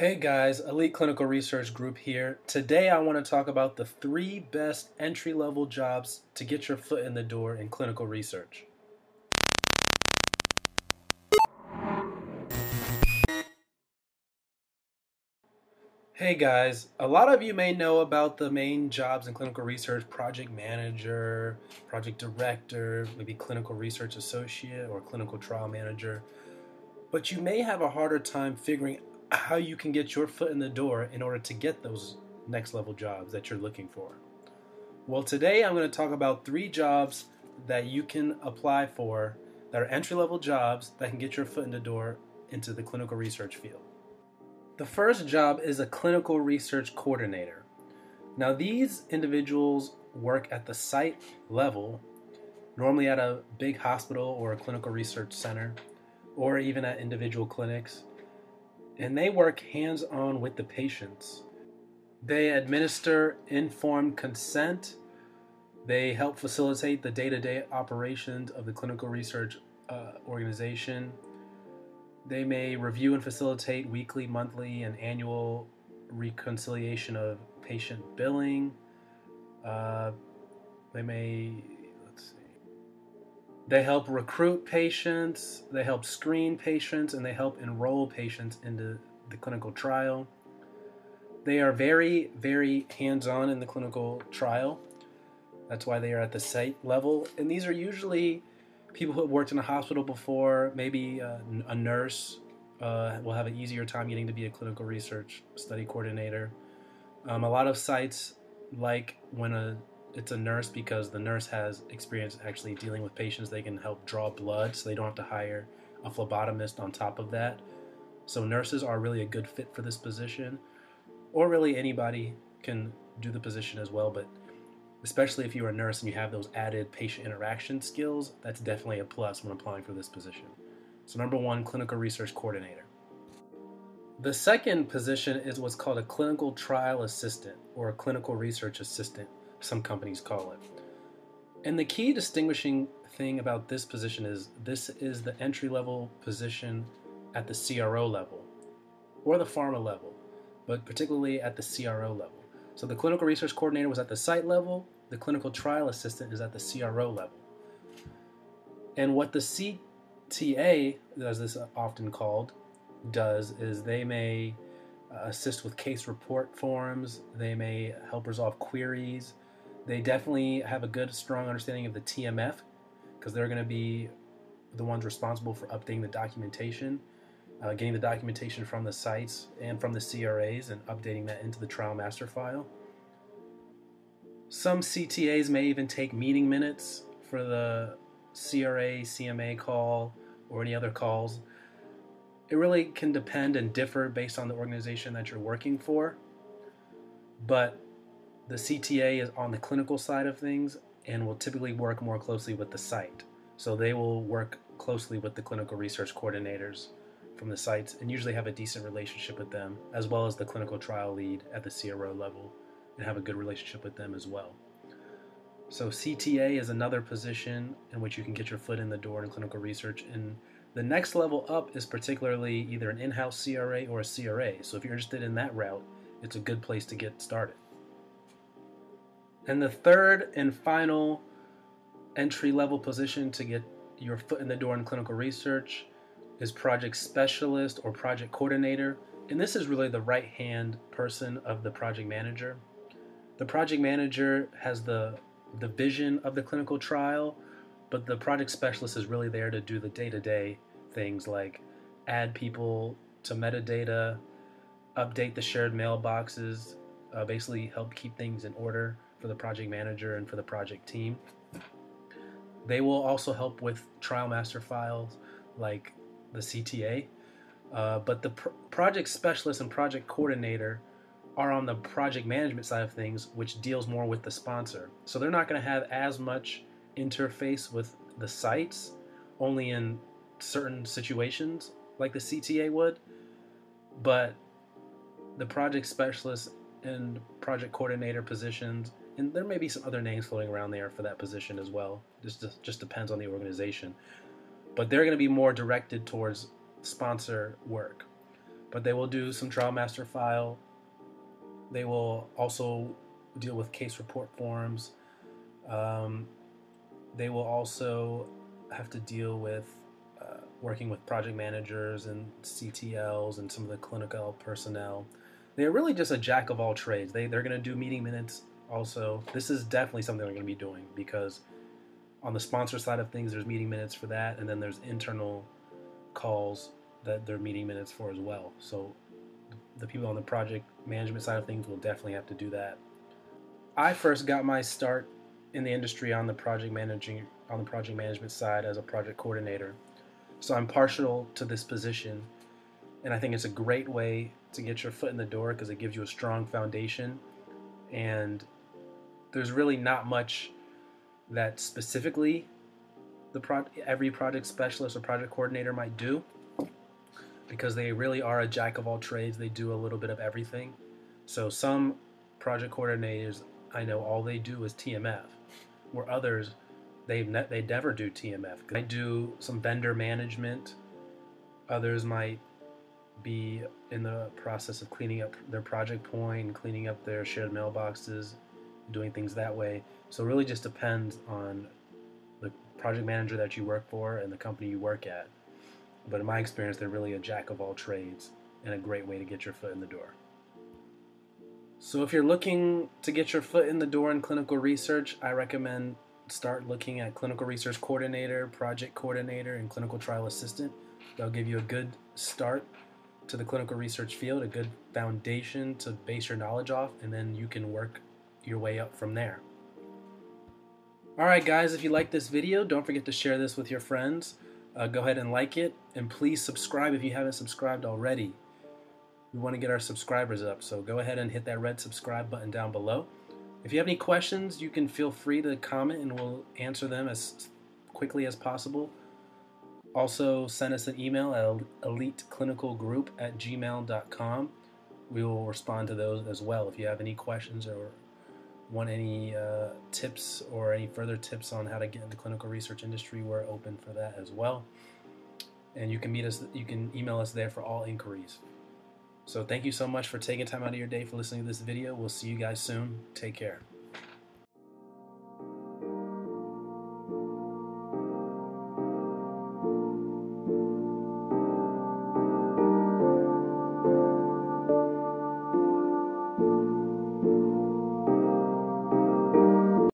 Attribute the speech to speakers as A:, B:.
A: Hey guys, Elite Clinical Research Group here. Today I want to talk about the three best entry level jobs to get your foot in the door in clinical research. Hey guys, a lot of you may know about the main jobs in clinical research project manager, project director, maybe clinical research associate, or clinical trial manager. But you may have a harder time figuring how you can get your foot in the door in order to get those next level jobs that you're looking for. Well, today I'm going to talk about three jobs that you can apply for that are entry level jobs that can get your foot in the door into the clinical research field. The first job is a clinical research coordinator. Now, these individuals work at the site level, normally at a big hospital or a clinical research center, or even at individual clinics, and they work hands on with the patients. They administer informed consent. They help facilitate the day to day operations of the clinical research uh, organization they may review and facilitate weekly, monthly, and annual reconciliation of patient billing. Uh, they may, they help recruit patients, they help screen patients, and they help enroll patients into the clinical trial. They are very, very hands on in the clinical trial. That's why they are at the site level. And these are usually people who have worked in a hospital before, maybe uh, a nurse, uh, will have an easier time getting to be a clinical research study coordinator. Um, a lot of sites like when a it's a nurse because the nurse has experience actually dealing with patients. They can help draw blood, so they don't have to hire a phlebotomist on top of that. So nurses are really a good fit for this position, or really anybody can do the position as well. But especially if you're a nurse and you have those added patient interaction skills, that's definitely a plus when applying for this position. So, number one, clinical research coordinator. The second position is what's called a clinical trial assistant or a clinical research assistant, some companies call it. And the key distinguishing thing about this position is this is the entry level position at the CRO level or the pharma level, but particularly at the CRO level. So the clinical research coordinator was at the site level, the clinical trial assistant is at the CRO level. And what the CTA, as this is often called, does is they may uh, assist with case report forms, they may help resolve queries. They definitely have a good, strong understanding of the TMF because they're going to be the ones responsible for updating the documentation uh, getting the documentation from the sites and from the CRAs and updating that into the trial master file. Some CTAs may even take meeting minutes for the CRA, CMA call, or any other calls. It really can depend and differ based on the organization that you're working for. But the CTA is on the clinical side of things and will typically work more closely with the site. So they will work closely with the clinical research coordinators from the sites and usually have a decent relationship with them, as well as the clinical trial lead at the CRO level, and have a good relationship with them as well. So, CTA is another position in which you can get your foot in the door in clinical research. And the next level up is particularly either an in house CRA or a CRA. So, if you're interested in that route, it's a good place to get started. And the third and final entry level position to get your foot in the door in clinical research is project specialist or project coordinator, and this is really the right hand person of the project manager. The project manager has the the vision of the clinical trial, but the project specialist is really there to do the day-to-day things like add people to metadata, update the shared mailboxes, uh, basically help keep things in order for the project manager and for the project team. They will also help with trial master files like the CTA. Uh, but the pr- project specialist and project coordinator are on the project management side of things, which deals more with the sponsor. So they're not going to have as much interface with the sites, only in certain situations like the CTA would. But the project specialist and project coordinator positions, and there may be some other names floating around there for that position as well. Just just depends on the organization but they're going to be more directed towards sponsor work. but they will do some trial master file. They will also deal with case report forms. Um, they will also have to deal with uh, working with project managers and CTLs and some of the clinical personnel. They're really just a jack of all trades. They, they're going to do meeting minutes also. This is definitely something I'm going to be doing because on the sponsor side of things, there's meeting minutes for that, and then there's internal calls that they're meeting minutes for as well. So the people on the project management side of things will definitely have to do that. I first got my start in the industry on the project managing on the project management side as a project coordinator. So I'm partial to this position and I think it's a great way to get your foot in the door because it gives you a strong foundation and there's really not much that specifically the pro- every project specialist or project coordinator might do because they really are a jack of all trades. They do a little bit of everything. So some project coordinators I know all they do is TMF, where others they ne- they never do TMF. I do some vendor management. Others might be in the process of cleaning up their project point, cleaning up their shared mailboxes, doing things that way. So it really just depends on the project manager that you work for and the company you work at. But in my experience, they're really a jack of all trades and a great way to get your foot in the door. So if you're looking to get your foot in the door in clinical research, I recommend start looking at clinical research coordinator, project coordinator, and clinical trial assistant. They'll give you a good start to the clinical research field, a good foundation to base your knowledge off, and then you can work your way up from there. Alright guys, if you like this video, don't forget to share this with your friends. Uh, go ahead and like it, and please subscribe if you haven't subscribed already we want to get our subscribers up. So go ahead and hit that red subscribe button down below. If you have any questions, you can feel free to comment and we'll answer them as quickly as possible. Also, send us an email at eliteclinicalgroup at gmail.com. We will respond to those as well. If you have any questions or want any uh, tips or any further tips on how to get into clinical research industry, we're open for that as well. And you can meet us. You can email us there for all inquiries. So thank you so much for taking time out of your day for listening to this video. We'll see you guys soon. Take care.